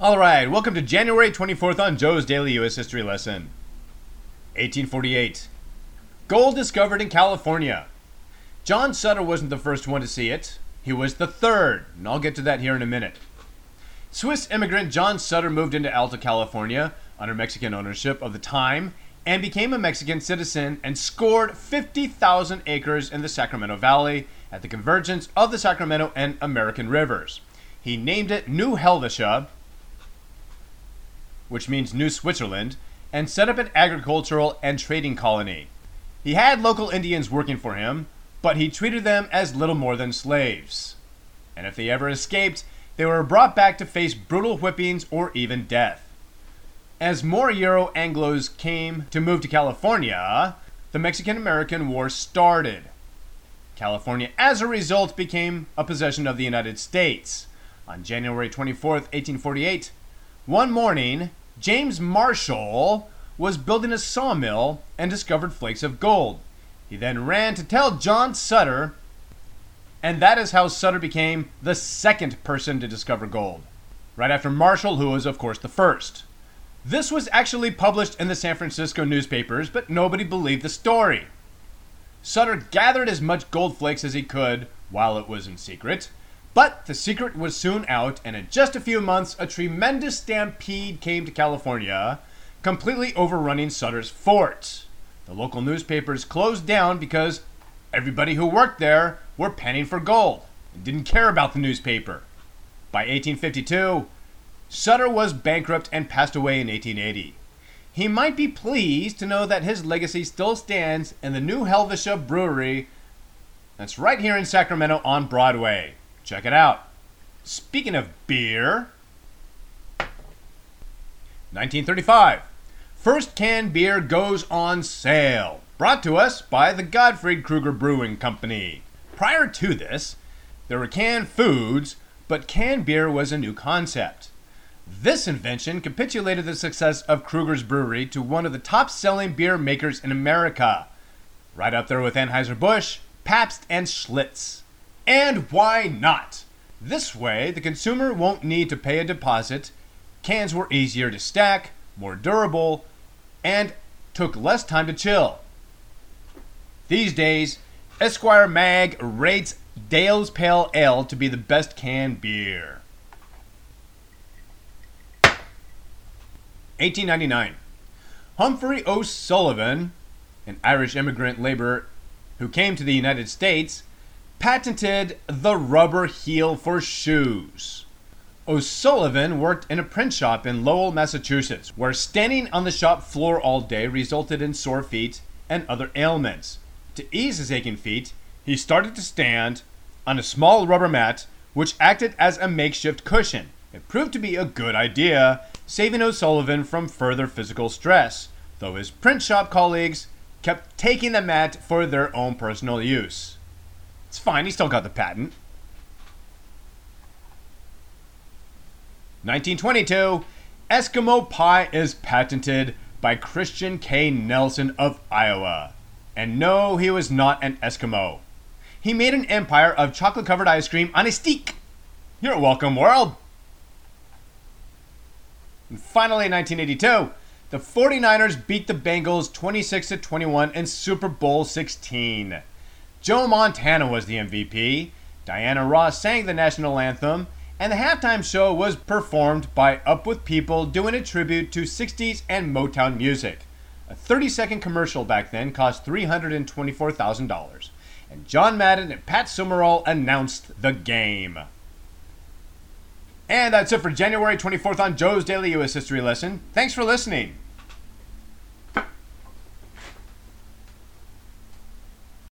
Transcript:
All right, welcome to January 24th on Joe's Daily U.S. History Lesson. 1848. Gold discovered in California. John Sutter wasn't the first one to see it, he was the third, and I'll get to that here in a minute. Swiss immigrant John Sutter moved into Alta California under Mexican ownership of the time and became a Mexican citizen and scored 50,000 acres in the Sacramento Valley at the convergence of the Sacramento and American rivers. He named it New Helvetia which means New Switzerland, and set up an agricultural and trading colony. He had local Indians working for him, but he treated them as little more than slaves. And if they ever escaped, they were brought back to face brutal whippings or even death. As more Euro Anglos came to move to California, the Mexican American War started. California, as a result, became a possession of the United States. On January 24, 1848, one morning, James Marshall was building a sawmill and discovered flakes of gold. He then ran to tell John Sutter, and that is how Sutter became the second person to discover gold, right after Marshall, who was, of course, the first. This was actually published in the San Francisco newspapers, but nobody believed the story. Sutter gathered as much gold flakes as he could while it was in secret but the secret was soon out, and in just a few months, a tremendous stampede came to California, completely overrunning Sutter's fort. The local newspapers closed down because everybody who worked there were panning for gold and didn't care about the newspaper. By 1852, Sutter was bankrupt and passed away in 1880. He might be pleased to know that his legacy still stands in the New Helvetia Brewery that's right here in Sacramento on Broadway. Check it out. Speaking of beer, 1935. First canned beer goes on sale. Brought to us by the Gottfried Krueger Brewing Company. Prior to this, there were canned foods, but canned beer was a new concept. This invention capitulated the success of Krueger's Brewery to one of the top selling beer makers in America, right up there with Anheuser-Busch, Pabst, and Schlitz. And why not? This way, the consumer won't need to pay a deposit, cans were easier to stack, more durable, and took less time to chill. These days, Esquire Mag rates Dale's Pale Ale to be the best canned beer. 1899. Humphrey O'Sullivan, an Irish immigrant laborer who came to the United States, patented the rubber heel for shoes. O'Sullivan worked in a print shop in Lowell, Massachusetts, where standing on the shop floor all day resulted in sore feet and other ailments. To ease his aching feet, he started to stand on a small rubber mat which acted as a makeshift cushion. It proved to be a good idea, saving O'Sullivan from further physical stress, though his print shop colleagues kept taking the mat for their own personal use. It's fine, he still got the patent. 1922, Eskimo pie is patented by Christian K. Nelson of Iowa. And no, he was not an Eskimo. He made an empire of chocolate covered ice cream on a stick. You're welcome, world. And finally, in 1982, the 49ers beat the Bengals 26 21 in Super Bowl 16. Joe Montana was the MVP. Diana Ross sang the national anthem, and the halftime show was performed by Up With People doing a tribute to 60s and Motown music. A 30 second commercial back then cost $324,000. And John Madden and Pat Summerall announced the game. And that's it for January 24th on Joe's Daily U.S. History Lesson. Thanks for listening.